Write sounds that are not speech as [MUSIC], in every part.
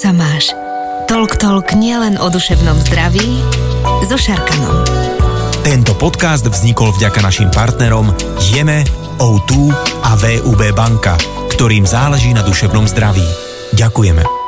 sa máš? Tolk Tolk nielen o duševnom zdraví so Šarkanom. Tento podcast vznikol vďaka našim partnerom Jeme, O2 a VUB banka, ktorým záleží na duševnom zdraví. Ďakujeme.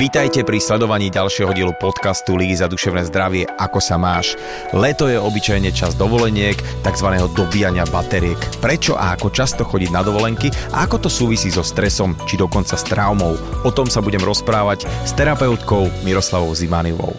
Vítajte pri sledovaní ďalšieho dielu podcastu Lígy za duševné zdravie Ako sa máš? Leto je obyčajne čas dovoleniek, tzv. dobíjania bateriek. Prečo a ako často chodiť na dovolenky a ako to súvisí so stresom či dokonca s traumou? O tom sa budem rozprávať s terapeutkou Miroslavou Zimanivou.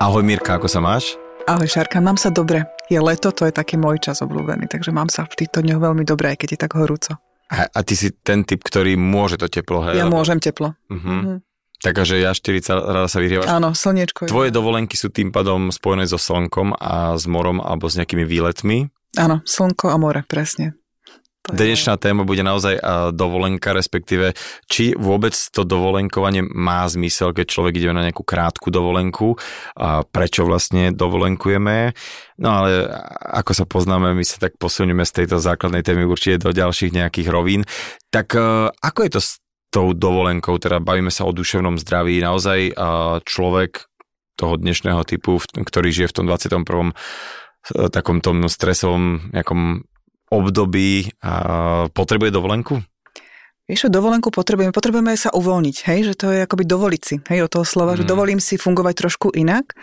Ahoj Mirka, ako sa máš? Ahoj Šarka, mám sa dobre. Je leto, to je taký môj čas obľúbený, takže mám sa v týchto dňoch veľmi dobre, aj keď je tak horúco. A, a ty si ten typ, ktorý môže to teplo, hej? Ja môžem teplo. Uh-huh. Uh-huh. Takže ja 40 rada sa vyhrievaš. Áno, slniečko. Tvoje dovolenky sú tým pádom spojené so slnkom a s morom alebo s nejakými výletmi? Áno, slnko a more, presne. Dnešná téma bude naozaj dovolenka, respektíve či vôbec to dovolenkovanie má zmysel, keď človek ide na nejakú krátku dovolenku a prečo vlastne dovolenkujeme. No ale ako sa poznáme, my sa tak posunieme z tejto základnej témy určite do ďalších nejakých rovín. Tak e, ako je to s tou dovolenkou, teda bavíme sa o duševnom zdraví, naozaj človek toho dnešného typu, ktorý žije v tom 21 e, takom tom stresovom nejakom období a potrebuje dovolenku? Vieš dovolenku potrebujeme, potrebujeme sa uvoľniť, hej, že to je akoby dovoliť si, hej, od toho slova, mm. že dovolím si fungovať trošku inak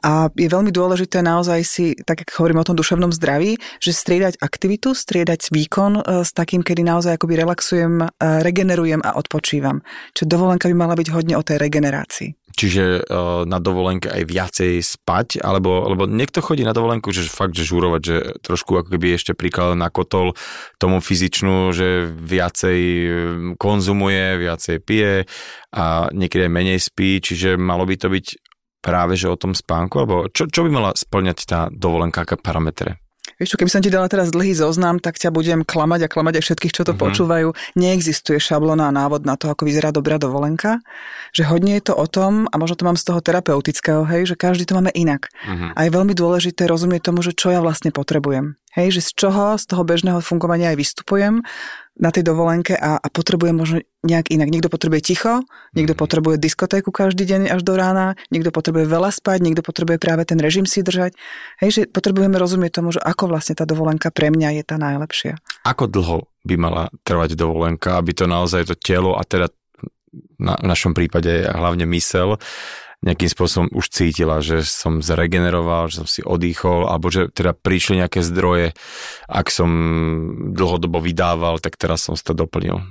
a je veľmi dôležité naozaj si, tak ako hovorím o tom duševnom zdraví, že striedať aktivitu, striedať výkon e, s takým, kedy naozaj akoby relaxujem, e, regenerujem a odpočívam. Čiže dovolenka by mala byť hodne o tej regenerácii. Čiže uh, na dovolenke aj viacej spať, alebo, alebo niekto chodí na dovolenku, že fakt, že žúrovať, že trošku ako keby ešte príklad na kotol tomu fyzičnú, že viacej konzumuje, viacej pije a niekedy aj menej spí, čiže malo by to byť práve že o tom spánku, alebo čo, čo by mala splňať tá dovolenka, aké parametre? Vieš čo, keby som ti dala teraz dlhý zoznam, tak ťa budem klamať a klamať aj všetkých, čo to mm-hmm. počúvajú. Neexistuje šablona a návod na to, ako vyzerá dobrá dovolenka. Že hodne je to o tom, a možno to mám z toho terapeutického, hej, že každý to máme inak. Mm-hmm. A je veľmi dôležité rozumieť tomu, že čo ja vlastne potrebujem. Hej, že z čoho, z toho bežného fungovania aj vystupujem na tej dovolenke a, a potrebuje možno nejak inak. Niekto potrebuje ticho, niekto mm. potrebuje diskotéku každý deň až do rána, niekto potrebuje veľa spať, niekto potrebuje práve ten režim si držať. Hej, že potrebujeme rozumieť tomu, že ako vlastne tá dovolenka pre mňa je tá najlepšia. Ako dlho by mala trvať dovolenka, aby to naozaj to telo a teda na, našom prípade hlavne mysel nejakým spôsobom už cítila, že som zregeneroval, že som si odýchol, alebo že teda prišli nejaké zdroje, ak som dlhodobo vydával, tak teraz som si to doplnil.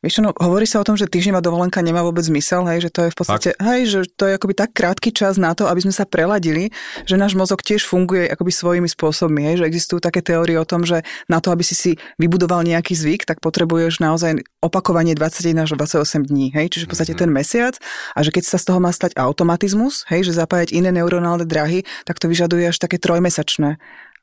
Vieš no, hovorí sa o tom, že týždňová dovolenka nemá vôbec zmysel, hej, že to je v podstate, Fakt? hej, že to je akoby tak krátky čas na to, aby sme sa preladili, že náš mozog tiež funguje akoby svojimi spôsobmi, hej, že existujú také teórie o tom, že na to, aby si si vybudoval nejaký zvyk, tak potrebuješ naozaj opakovanie 21 až 28 dní, hej, čiže v podstate mm-hmm. ten mesiac a že keď sa z toho má stať automatizmus, hej, že zapájať iné neuronálne dráhy, tak to vyžaduje až také trojmesačné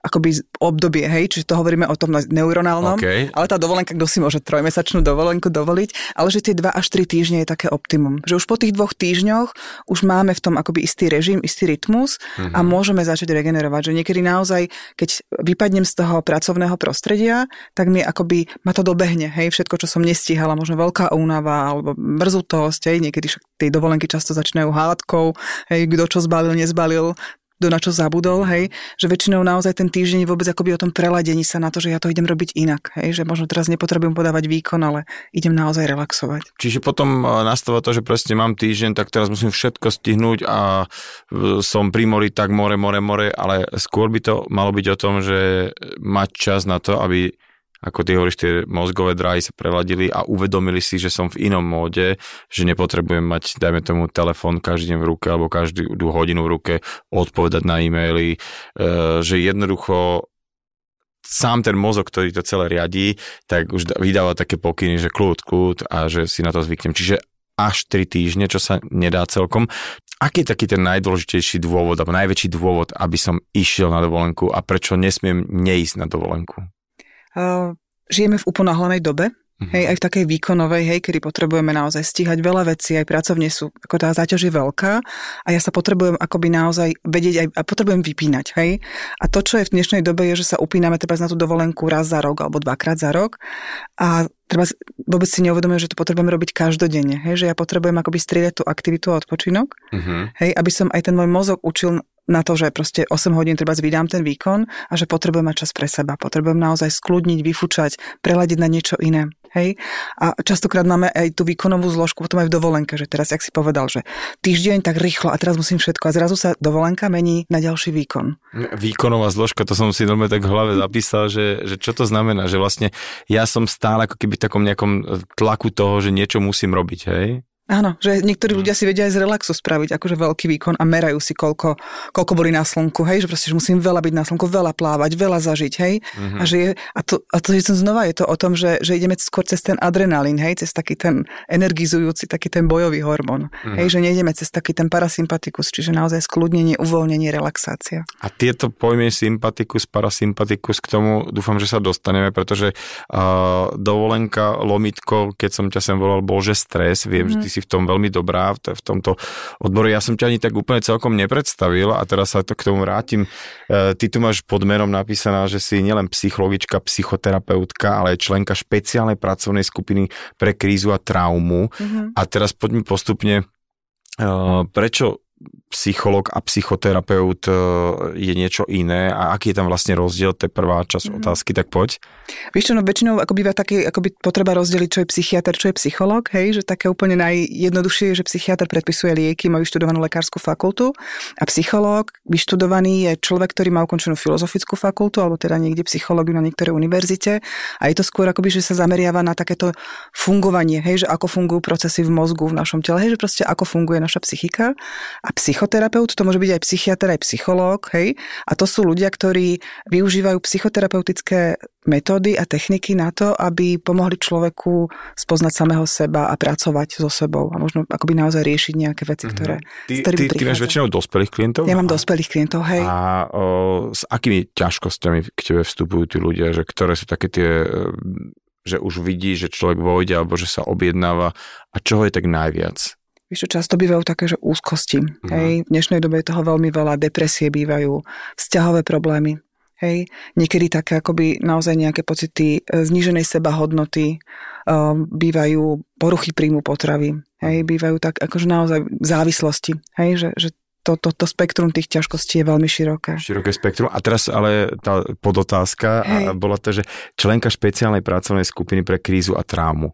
akoby obdobie, hej, čiže to hovoríme o tom neuronálnom, okay. ale tá dovolenka, kto si môže trojmesačnú dovolenku dovoliť, ale že tie 2 až 3 týždne je také optimum. Že už po tých dvoch týždňoch už máme v tom akoby istý režim, istý rytmus mm-hmm. a mhm. môžeme začať regenerovať. Že niekedy naozaj, keď vypadnem z toho pracovného prostredia, tak mi akoby ma to dobehne, hej, všetko, čo som nestíhala, možno veľká únava alebo mrzutosť, hej, niekedy však tie dovolenky často začínajú hádkou, hej, kto čo zbalil, nezbalil, kto na čo zabudol, hej, že väčšinou naozaj ten týždeň vôbec akoby o tom preladení sa na to, že ja to idem robiť inak, hej, že možno teraz nepotrebujem podávať výkon, ale idem naozaj relaxovať. Čiže potom e, nastáva to, že presne mám týždeň, tak teraz musím všetko stihnúť a e, som pri mori, tak more, more, more, ale skôr by to malo byť o tom, že mať čas na to, aby ako ty hovoríš, tie mozgové dráhy sa preladili a uvedomili si, že som v inom móde, že nepotrebujem mať, dajme tomu, telefón každý deň v ruke alebo každú hodinu v ruke, odpovedať na e-maily, e, že jednoducho sám ten mozog, ktorý to celé riadí, tak už vydáva také pokyny, že kľud, kľud a že si na to zvyknem. Čiže až 3 týždne, čo sa nedá celkom. Aký je taký ten najdôležitejší dôvod, alebo najväčší dôvod, aby som išiel na dovolenku a prečo nesmiem neísť na dovolenku? Žijeme v uponáhlanej dobe, Mm-hmm. Hej, aj v takej výkonovej, hej, kedy potrebujeme naozaj stíhať veľa vecí, aj pracovne sú, ako tá záťaž je veľká a ja sa potrebujem akoby naozaj vedieť aj, a potrebujem vypínať, hej. A to, čo je v dnešnej dobe, je, že sa upíname treba na tú dovolenku raz za rok alebo dvakrát za rok a treba vôbec si neuvedomujem, že to potrebujem robiť každodenne, hej, že ja potrebujem akoby striedať tú aktivitu a odpočinok, mm-hmm. hej, aby som aj ten môj mozog učil na to, že proste 8 hodín treba vydám ten výkon a že potrebujem mať čas pre seba. Potrebujem naozaj skľudniť, vyfúčať, preladiť na niečo iné. Hej? A častokrát máme aj tú výkonovú zložku potom aj v dovolenke, že teraz, jak si povedal, že týždeň tak rýchlo a teraz musím všetko a zrazu sa dovolenka mení na ďalší výkon. Výkonová zložka, to som si normálne tak v hlave zapísal, že, že čo to znamená, že vlastne ja som stále ako keby v takom nejakom tlaku toho, že niečo musím robiť, hej? Áno, že niektorí ľudia si vedia aj z relaxu spraviť akože veľký výkon a merajú si, koľko, koľko boli na slnku, hej, že proste, že musím veľa byť na slnku, veľa plávať, veľa zažiť, hej. Mm-hmm. A, že je, a, to, a to je znova, je to o tom, že, že ideme skôr cez ten adrenalín, hej, cez taký ten energizujúci, taký ten bojový hormón, mm-hmm. hej, že nejdeme cez taký ten parasympatikus, čiže naozaj skľudnenie, uvoľnenie, relaxácia. A tieto pojmy sympatikus, parasympatikus, k tomu dúfam, že sa dostaneme, pretože uh, dovolenka, lomitko, keď som ťa sem volal, bol, že stres, viem, mm-hmm. že ty si v tom veľmi dobrá, v tomto odbore. Ja som ťa ani tak úplne celkom nepredstavil a teraz sa to k tomu vrátim. E, ty tu máš pod menom napísaná, že si nielen psychologička, psychoterapeutka, ale aj členka špeciálnej pracovnej skupiny pre krízu a traumu. Mm-hmm. A teraz poďme postupne, e, prečo psycholog a psychoterapeut e, je niečo iné a aký je tam vlastne rozdiel, to je prvá časť mm-hmm. otázky, tak poď. Vieš čo, no väčšinou ako býva také, ako by potreba rozdeliť, čo je psychiatr, čo je psycholog, hej, že také úplne najjednoduchšie je, že psychiatr predpisuje lieky, má vyštudovanú lekárskú fakultu a psychológ vyštudovaný je človek, ktorý má ukončenú filozofickú fakultu alebo teda niekde psychológiu na niektorej univerzite a je to skôr akoby, že sa zameriava na takéto fungovanie, hej, že ako fungujú procesy v mozgu, v našom tele, hej, že proste ako funguje naša psychika a psychoterapeut, to môže byť aj psychiatr, aj psychológ, hej. A to sú ľudia, ktorí využívajú psychoterapeutické metódy a techniky na to, aby pomohli človeku spoznať samého seba a pracovať so sebou a možno akoby naozaj riešiť nejaké veci, mhm. ktoré mm-hmm. ty, ty, ty máš väčšinou dospelých klientov? Ja mám dospelých klientov, hej. A o, s akými ťažkosťami k tebe vstupujú tí ľudia, že ktoré sú také tie že už vidí, že človek vojde alebo že sa objednáva a čoho je tak najviac? Čo, často bývajú také, že úzkosti. Uh-huh. Hej. V dnešnej dobe je toho veľmi veľa, depresie bývajú, vzťahové problémy. Hej. Niekedy také akoby naozaj nejaké pocity e, zníženej seba hodnoty, um, bývajú poruchy príjmu potravy, hej. Mhm. bývajú tak akože naozaj závislosti, hej. Že, že to, to, to spektrum tých ťažkostí je veľmi široké. Široké spektrum. A teraz ale tá podotázka Hej. bola to, že členka špeciálnej pracovnej skupiny pre krízu a trámu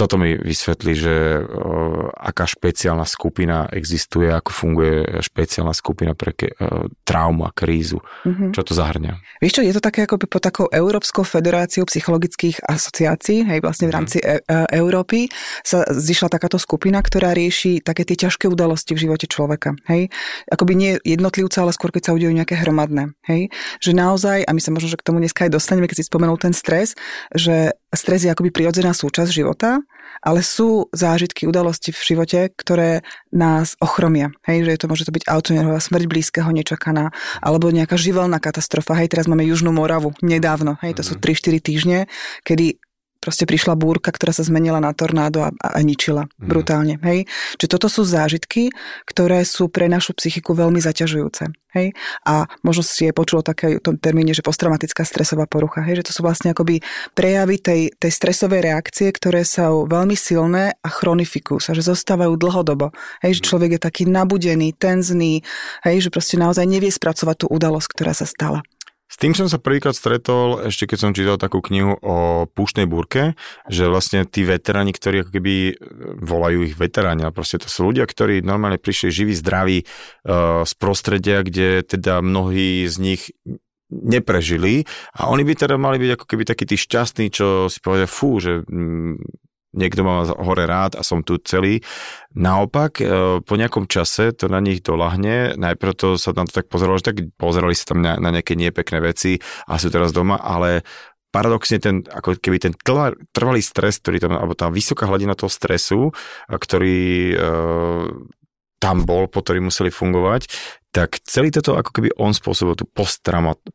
toto mi vysvetlí, že uh, aká špeciálna skupina existuje, ako funguje špeciálna skupina pre ke, uh, traumu a krízu. Mm-hmm. Čo to zahrňa? Vieš čo, je to také ako by po takou Európskou federáciou psychologických asociácií, hej, vlastne v rámci mm-hmm. e- e- Európy sa zišla takáto skupina, ktorá rieši také tie ťažké udalosti v živote človeka. Hej. Akoby nie jednotlivca, ale skôr keď sa udejú nejaké hromadné. Hej. Že naozaj, a my sa možno, že k tomu dneska aj dostaneme, keď si spomenul ten stres, že stres je akoby prirodzená súčasť života ale sú zážitky, udalosti v živote, ktoré nás ochromia. Hej, že to môže to byť autonerová smrť blízkeho nečakaná, alebo nejaká živelná katastrofa. Hej, teraz máme Južnú Moravu nedávno. Hej, to sú 3-4 mhm. týždne, kedy proste prišla búrka, ktorá sa zmenila na tornádo a, a ničila mm. brutálne. Hej? Čiže toto sú zážitky, ktoré sú pre našu psychiku veľmi zaťažujúce. Hej? A možno si je počulo také v tom termíne, že posttraumatická stresová porucha. Hej? Že to sú vlastne akoby prejavy tej, tej stresovej reakcie, ktoré sú veľmi silné a chronifikujú sa, že zostávajú dlhodobo. Hej? Že človek je taký nabudený, tenzný, hej? že proste naozaj nevie spracovať tú udalosť, ktorá sa stala. S tým som sa prvýkrát stretol, ešte keď som čítal takú knihu o púštnej búrke, že vlastne tí veteráni, ktorí ako keby e, volajú ich veteráni, ale proste to sú ľudia, ktorí normálne prišli živí, zdraví uh, z prostredia, kde teda mnohí z nich neprežili a oni by teda mali byť ako keby takí tí šťastní, čo si povedia, fú, že mm, niekto má hore rád a som tu celý. Naopak, e, po nejakom čase to na nich dolahne, najprv to sa na to tak pozeralo, že tak pozerali sa tam na, na nejaké niepekné veci a sú teraz doma, ale paradoxne ten, ako keby ten trvalý stres, ktorý tam, alebo tá vysoká hladina toho stresu, ktorý e, tam bol, po ktorý museli fungovať, tak celý toto ako keby on spôsobil tú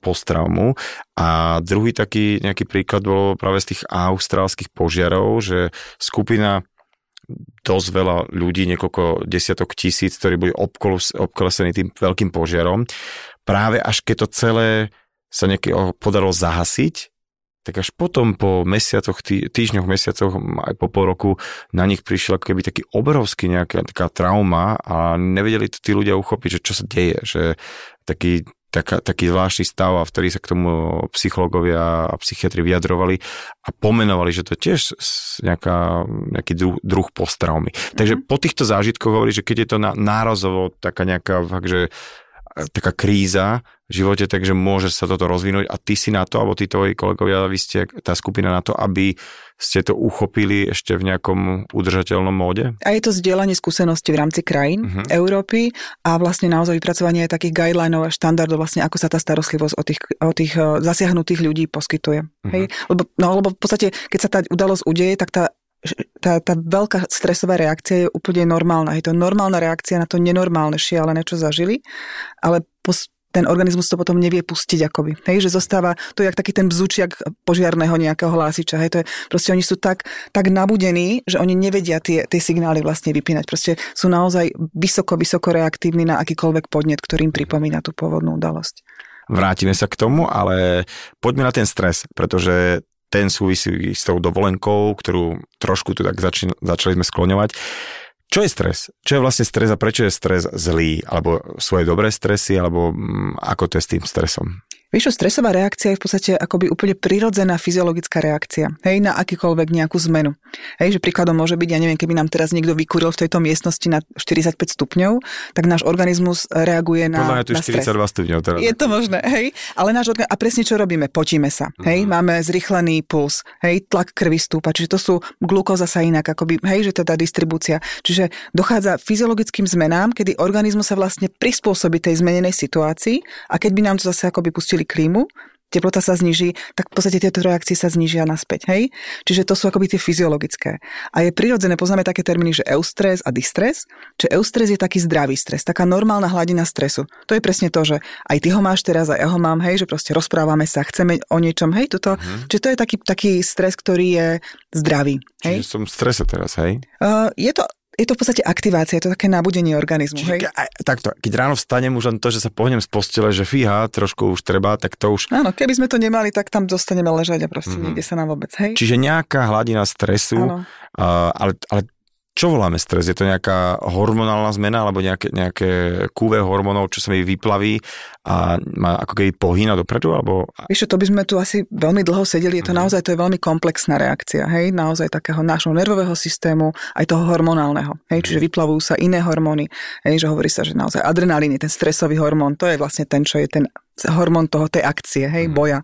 posttraumu a druhý taký nejaký príklad bol práve z tých austrálskych požiarov, že skupina dosť veľa ľudí, niekoľko desiatok tisíc, ktorí boli obkolesení tým veľkým požiarom. Práve až keď to celé sa nejaký podarilo zahasiť, tak až potom po mesiacoch, tý, týždňoch, mesiacoch, aj po pol roku na nich prišiel ako keby taký obrovský nejaká taká trauma a nevedeli to tí ľudia uchopiť, že čo sa deje, že taký, taká, taký zvláštny stav a vtedy sa k tomu psychológovia a psychiatri vyjadrovali a pomenovali, že to tiež nejaká, nejaký druh, druh posttraumy. Mm-hmm. Takže po týchto zážitkoch hovorí, že keď je to na, nárazovo taká nejaká fakt, že taká kríza v živote, takže môže sa toto rozvinúť a ty si na to, alebo tí tvoji kolegovia, vy ste tá skupina na to, aby ste to uchopili ešte v nejakom udržateľnom móde? A je to zdieľanie skúseností v rámci krajín uh-huh. Európy a vlastne naozaj vypracovanie aj takých guidelinov a štandardov, vlastne ako sa tá starostlivosť o tých, o tých uh, zasiahnutých ľudí poskytuje. Uh-huh. Hej? Lebo, no, lebo v podstate, keď sa tá udalosť udeje, tak tá tá, tá veľká stresová reakcia je úplne normálna. Je to normálna reakcia na to nenormálne, šialené, čo zažili, ale pos, ten organizmus to potom nevie pustiť akoby. Hej, že zostáva, to je jak taký ten bzučiak požiarného nejakého hlásiča. Hej, to je, proste oni sú tak, tak nabudení, že oni nevedia tie, tie signály vlastne vypínať. Proste sú naozaj vysoko, vysoko reaktívni na akýkoľvek podnet, ktorým pripomína tú pôvodnú udalosť. Vrátime sa k tomu, ale poďme na ten stres, pretože ten súvisí s tou dovolenkou, ktorú trošku tu tak začali, začali sme skloňovať. Čo je stres? Čo je vlastne stres a prečo je stres zlý? Alebo aj dobré stresy, alebo mm, ako to je s tým stresom? Vieš čo, stresová reakcia je v podstate akoby úplne prirodzená fyziologická reakcia, hej, na akýkoľvek nejakú zmenu. Hej, že príkladom môže byť, ja neviem, keby nám teraz niekto vykuril v tejto miestnosti na 45 stupňov, tak náš organizmus reaguje na, Podľa mňa tu na 42 stupňov teraz. Je to možné, hej, ale náš organizmus, a presne čo robíme, potíme sa, hej, mm. máme zrychlený puls, hej, tlak krvi stúpa, čiže to sú glukóza sa inak, akoby, hej, že teda distribúcia. Čiže dochádza fyziologickým zmenám, kedy organizmus sa vlastne prispôsobí tej zmenenej situácii a keď by nám to zase akoby pustili klímu, teplota sa zniží, tak v podstate tieto reakcie sa znižia naspäť. Hej? Čiže to sú akoby tie fyziologické. A je prirodzené, poznáme také termíny, že eustres a distres. Čiže eustres je taký zdravý stres, taká normálna hladina stresu. To je presne to, že aj ty ho máš teraz, aj ja ho mám, hej, že proste rozprávame sa, chceme o niečom, hej, toto. Uh-huh. Čiže to je taký, taký stres, ktorý je zdravý. Hej? Čiže som v strese teraz, hej? Uh, je to je to v podstate aktivácia, je to také nabudenie organizmu. Čiže, hej? Ke, takto, keď ráno vstanem už len to, že sa pohnem z postele, že fíha, trošku už treba, tak to už... Áno, keby sme to nemali, tak tam dostaneme ležať a proste mm-hmm. niekde sa nám vôbec, hej? Čiže nejaká hladina stresu, uh, ale, ale čo voláme stres? Je to nejaká hormonálna zmena alebo nejaké, nejaké kúve hormónov, čo sa mi vyplaví a má ako keby pohýna dopredu? Alebo... Vieš, to by sme tu asi veľmi dlho sedeli. Je to mm. naozaj to je veľmi komplexná reakcia. Hej? Naozaj takého nášho nervového systému, aj toho hormonálneho. Hej? Čiže mhm. vyplavujú sa iné hormóny. Hej? Že hovorí sa, že naozaj adrenalín je ten stresový hormón. To je vlastne ten, čo je ten hormón toho, tej akcie, hej, mm. boja.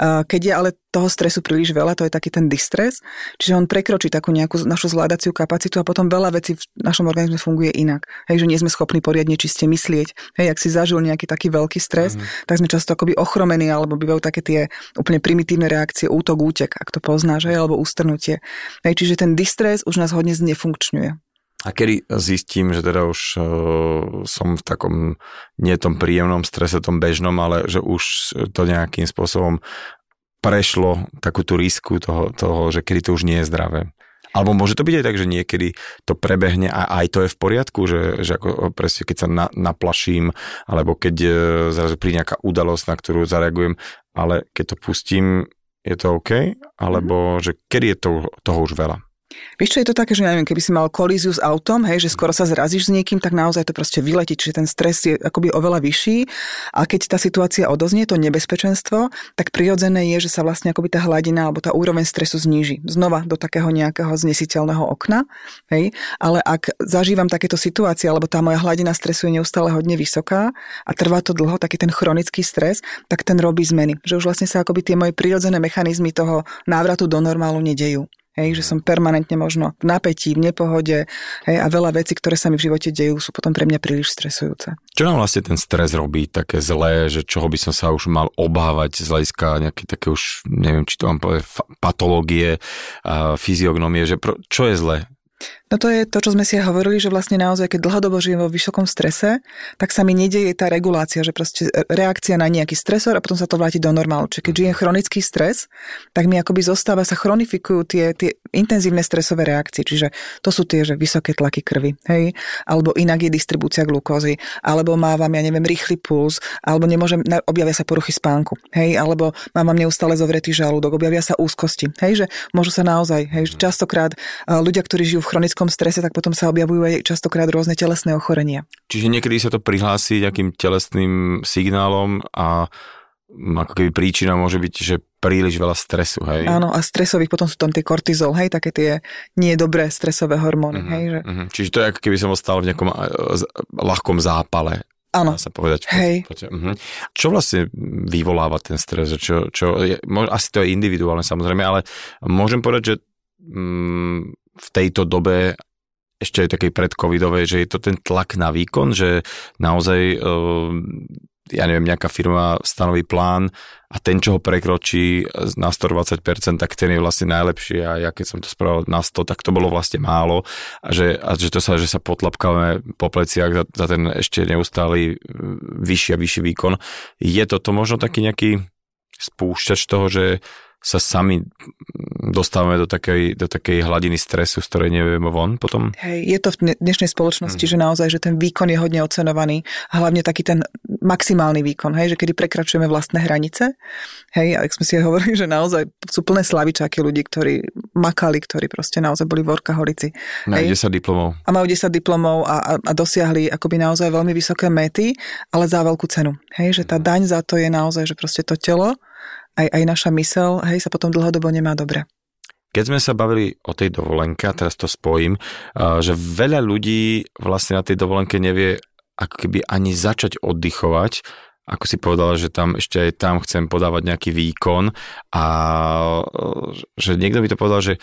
Keď je ale toho stresu príliš veľa, to je taký ten distres, čiže on prekročí takú nejakú našu zvládaciu kapacitu a potom veľa vecí v našom organizme funguje inak. Hej, že nie sme schopní poriadne čiste myslieť. Hej, ak si zažil nejaký taký veľký stres, mm. tak sme často akoby ochromení, alebo bývajú také tie úplne primitívne reakcie, útok, útek, ak to poznáš, hej, alebo ústrnutie. Hej, čiže ten distres už nás hodne znefunkčňuje. A kedy zistím, že teda už uh, som v takom, nie tom príjemnom strese, tom bežnom, ale že už to nejakým spôsobom prešlo takú tú risku toho, toho, že kedy to už nie je zdravé. Alebo môže to byť aj tak, že niekedy to prebehne a aj to je v poriadku, že, že ako presne keď sa na, naplaším, alebo keď uh, zrazu príde nejaká udalosť, na ktorú zareagujem, ale keď to pustím, je to OK? Alebo mm-hmm. že kedy je to, toho už veľa? Vieš čo, je to také, že neviem, keby si mal kolíziu s autom, hej, že skoro sa zrazíš s niekým, tak naozaj to proste vyletí, čiže ten stres je akoby oveľa vyšší a keď tá situácia odoznie, to nebezpečenstvo, tak prirodzené je, že sa vlastne akoby tá hladina alebo tá úroveň stresu zníži. Znova do takého nejakého znesiteľného okna, hej, ale ak zažívam takéto situácie, alebo tá moja hladina stresu je neustále hodne vysoká a trvá to dlho, taký ten chronický stres, tak ten robí zmeny. Že už vlastne sa akoby tie moje prirodzené mechanizmy toho návratu do normálu nedejú. Hej, že som permanentne možno v napätí, v nepohode hej, a veľa vecí, ktoré sa mi v živote dejú, sú potom pre mňa príliš stresujúce. Čo nám vlastne ten stres robí také zlé, že čoho by som sa už mal obávať z hľadiska nejaké také už, neviem, či to mám povedať, patológie, fyziognomie, že pro, čo je zlé? No to je to, čo sme si hovorili, že vlastne naozaj, keď dlhodobo žijem vo vysokom strese, tak sa mi nedieje tá regulácia, že proste reakcia na nejaký stresor a potom sa to vráti do normálu. Čiže keď žijem chronický stres, tak mi akoby zostáva, sa chronifikujú tie, tie intenzívne stresové reakcie. Čiže to sú tie, že vysoké tlaky krvi, hej, alebo inak je distribúcia glukózy, alebo mávam, ja neviem, rýchly puls, alebo nemôžem, objavia sa poruchy spánku, hej, alebo mám neustále zovretý žalúdok, objavia sa úzkosti, hej, že môžu sa naozaj, hej, častokrát ľudia, ktorí žijú v strese, tak potom sa objavujú aj častokrát rôzne telesné ochorenia. Čiže niekedy sa to prihlási nejakým telesným signálom a ako keby príčina môže byť, že príliš veľa stresu, hej? Áno, a stresových potom sú tam tie kortizol, hej, také tie nie dobré stresové hormóny, uh-huh, hej? Že... Uh-huh. Čiže to je ako keby som ostal v nejakom ľahkom zápale. Áno. sa povedať. Hej. Uh-huh. Čo vlastne vyvoláva ten stres? Čo, čo je, asi to je individuálne samozrejme, ale môžem povedať, že mm, v tejto dobe ešte aj takej predcovidovej, že je to ten tlak na výkon, že naozaj, eh, ja neviem, nejaká firma stanoví plán a ten, čo ho prekročí na 120%, tak ten je vlastne najlepší a ja keď som to spravil na 100, tak to bolo vlastne málo a že, a že to sa, že sa potlapkáme po pleciach za, za ten ešte neustály vyšší a vyšší výkon. Je toto možno taký nejaký spúšťač toho, že sa sami dostávame do takej, do takej hladiny stresu, z ktorej nevieme von potom? Hej, je to v dnešnej spoločnosti, hmm. že naozaj, že ten výkon je hodne ocenovaný, hlavne taký ten maximálny výkon, hej, že kedy prekračujeme vlastné hranice, hej, a ak sme si hovorili, že naozaj sú plné slavičáky ľudí, ktorí makali, ktorí proste naozaj boli workaholici. Majú 10 diplomov. A majú 10 diplomov a, a, a dosiahli akoby naozaj veľmi vysoké mety, ale za veľkú cenu. Hej, že tá daň za to je naozaj, že proste to telo aj, aj naša mysel, hej, sa potom dlhodobo nemá dobre. Keď sme sa bavili o tej dovolenke, a teraz to spojím, že veľa ľudí vlastne na tej dovolenke nevie ako keby ani začať oddychovať, ako si povedala, že tam ešte aj tam chcem podávať nejaký výkon a že niekto by to povedal, že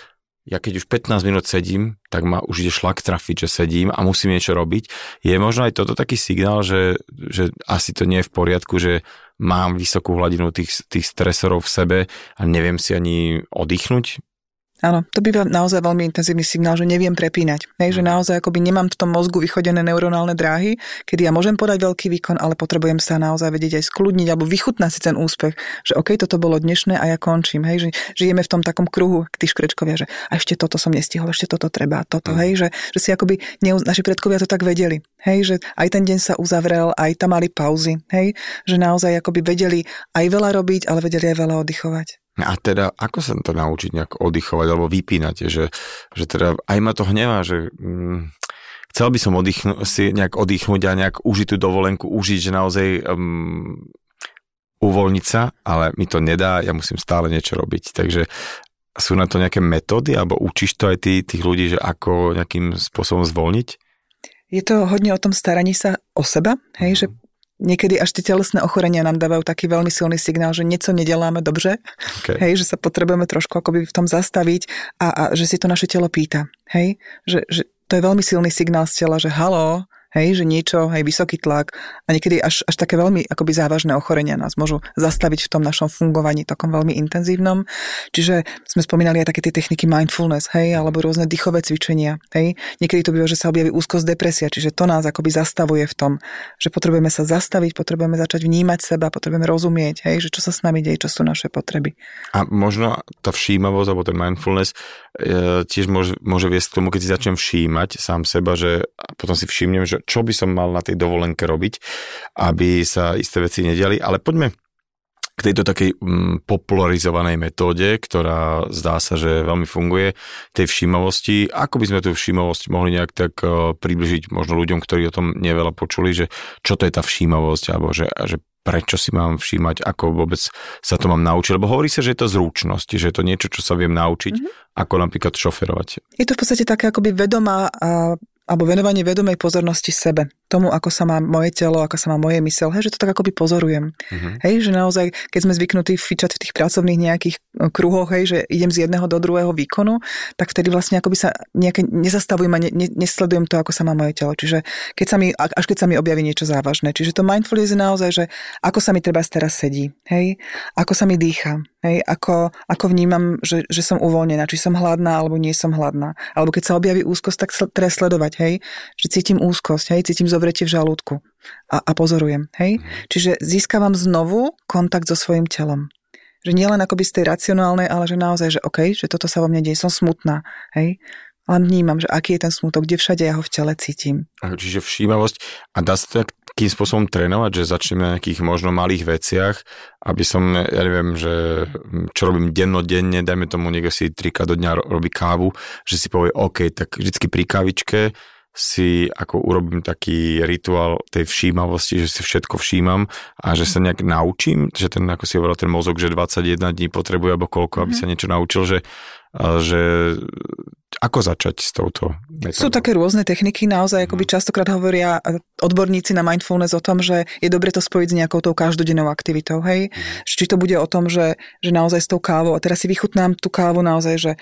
ja keď už 15 minút sedím, tak ma už ide šlak trafiť, že sedím a musím niečo robiť. Je možno aj toto taký signál, že, že asi to nie je v poriadku, že mám vysokú hladinu tých, tých stresorov v sebe a neviem si ani oddychnúť? Áno, to býva naozaj veľmi intenzívny signál, že neviem prepínať. Hej, že mhm. naozaj akoby nemám v tom mozgu vychodené neuronálne dráhy, kedy ja môžem podať veľký výkon, ale potrebujem sa naozaj vedieť aj skľudniť alebo vychutnať si ten úspech, že OK, toto bolo dnešné a ja končím. Hej, že žijeme v tom takom kruhu, tí škrečkovia, že a ešte toto som nestihol, ešte toto treba, toto, mm. hej, že, že si akoby, neuz, naši predkovia to tak vedeli, hej, že aj ten deň sa uzavrel, aj tam mali pauzy, hej, že naozaj akoby vedeli aj veľa robiť, ale vedeli aj veľa oddychovať. A teda, ako sa to naučiť nejak oddychovať alebo vypínať, že, že teda aj ma to hnevá, že mm, chcel by som oddychnú, si nejak oddychnúť a nejak užiť tú dovolenku, užiť, že naozaj um, uvoľniť sa, ale mi to nedá, ja musím stále niečo robiť. Takže sú na to nejaké metódy, alebo učíš to aj ty, tých ľudí, že ako nejakým spôsobom zvolniť? Je to hodne o tom staraní sa o seba, hej, mm. že niekedy až tie telesné ochorenia nám dávajú taký veľmi silný signál, že niečo nedeláme dobře, okay. hej, že sa potrebujeme trošku akoby v tom zastaviť a, a že si to naše telo pýta, hej, že, že to je veľmi silný signál z tela, že halo, hej, že niečo, hej, vysoký tlak a niekedy až, až také veľmi akoby závažné ochorenia nás môžu zastaviť v tom našom fungovaní takom veľmi intenzívnom. Čiže sme spomínali aj také tie techniky mindfulness, hej, alebo rôzne dýchové cvičenia, hej. Niekedy to býva, že sa objaví úzkosť, depresia, čiže to nás akoby zastavuje v tom, že potrebujeme sa zastaviť, potrebujeme začať vnímať seba, potrebujeme rozumieť, hej, že čo sa s nami deje, čo sú naše potreby. A možno tá všímavosť alebo ten mindfulness tiež môže, môže viesť k tomu, keď si začnem všímať sám seba, že potom si všimnem, že čo by som mal na tej dovolenke robiť, aby sa isté veci nediali. Ale poďme k tejto takej mm, popularizovanej metóde, ktorá zdá sa, že veľmi funguje, tej všímavosti. Ako by sme tú všímavosť mohli nejak tak uh, približiť možno ľuďom, ktorí o tom neveľa počuli, že čo to je tá všímavosť, alebo že, že prečo si mám všímať, ako vôbec sa to mám naučiť. Lebo hovorí sa, že je to zručnosť, že je to niečo, čo sa viem naučiť, mm-hmm. ako napríklad šoferovať. Je to v podstate také akoby vedomá a alebo venovanie vedomej pozornosti sebe. Tomu, ako sa má moje telo, ako sa má moje mysel, hej, že to tak akoby pozorujem. Uh-huh. Hej, že naozaj, keď sme zvyknutí fičať v tých pracovných nejakých e, kruhoch, hej, že idem z jedného do druhého výkonu, tak vtedy vlastne akoby sa nejaké nezastavujem a ne, ne, nesledujem to, ako sa má moje telo. Čiže keď sa mi, až keď sa mi objaví niečo závažné. Čiže to mindfulness je naozaj, že ako sa mi treba teraz sedí, hej, ako sa mi dýcha, hej, ako, ako vnímam, že, že som uvoľnená, či som hladná alebo nie som hladná. Alebo keď sa objaví úzkosť, tak treba sledovať, hej, že cítim úzkosť, hej, cítim zovretie v žalúdku a, a pozorujem. Hej? Mm. Čiže získavam znovu kontakt so svojim telom. Že nielen akoby z tej racionálnej, ale že naozaj, že OK, že toto sa vo mne deje, som smutná. Hej? Len vnímam, že aký je ten smutok, kde všade ja ho v tele cítim. Čiže všímavosť. A dá sa to takým spôsobom trénovať, že začneme na nejakých možno malých veciach, aby som, ja neviem, že čo robím dennodenne, dajme tomu, niekto si trikrát do dňa robí kávu, že si povie, OK, tak vždycky pri kávičke si ako urobím taký rituál tej všímavosti, že si všetko všímam a že sa nejak naučím, že ten, ako si hovoril, ten mozog, že 21 dní potrebuje alebo koľko, aby mhm. sa niečo naučil, že, že ako začať s touto metodou? Sú také rôzne techniky, naozaj akoby mhm. častokrát hovoria odborníci na mindfulness o tom, že je dobre to spojiť s nejakou tou každodennou aktivitou, hej? Mm. Či to bude o tom, že, že naozaj s tou kávou, a teraz si vychutnám tú kávu naozaj, že,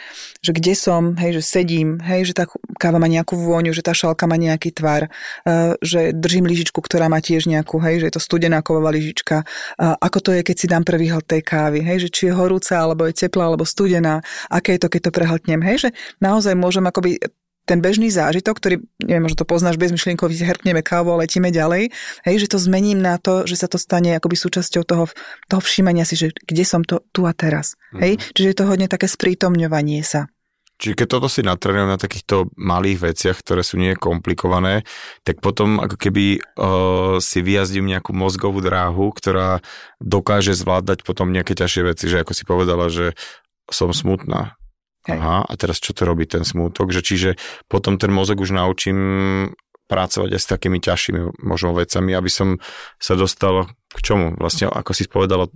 že kde som, hej, že sedím, hej, že tá káva má nejakú vôňu, že tá šalka má nejaký tvar, uh, že držím lyžičku, ktorá má tiež nejakú, hej, že je to studená kovová lyžička. Uh, ako to je, keď si dám prvý hlт tej kávy, hej, že či je horúca, alebo je teplá, alebo studená, aké je to, keď to prehltnem, hej, že naozaj naozaj môžem akoby ten bežný zážitok, ktorý, neviem, možno to poznáš bezmyšlienkovo, vyhrpneme kávu a letíme ďalej, hej, že to zmením na to, že sa to stane akoby súčasťou toho, toho všímania si, že kde som to tu a teraz. Mm-hmm. Hej, čiže je to hodne také sprítomňovanie sa. Čiže keď toto si natrénujem na takýchto malých veciach, ktoré sú nie komplikované, tak potom ako keby uh, si vyjazdím nejakú mozgovú dráhu, ktorá dokáže zvládať potom nejaké ťažšie veci, že ako si povedala, že som smutná, Hej. Aha, a teraz čo to robí ten smútok? Že čiže potom ten mozog už naučím pracovať aj s takými ťažšími možno vecami, aby som sa dostal k čomu? Vlastne, ako si povedala, e,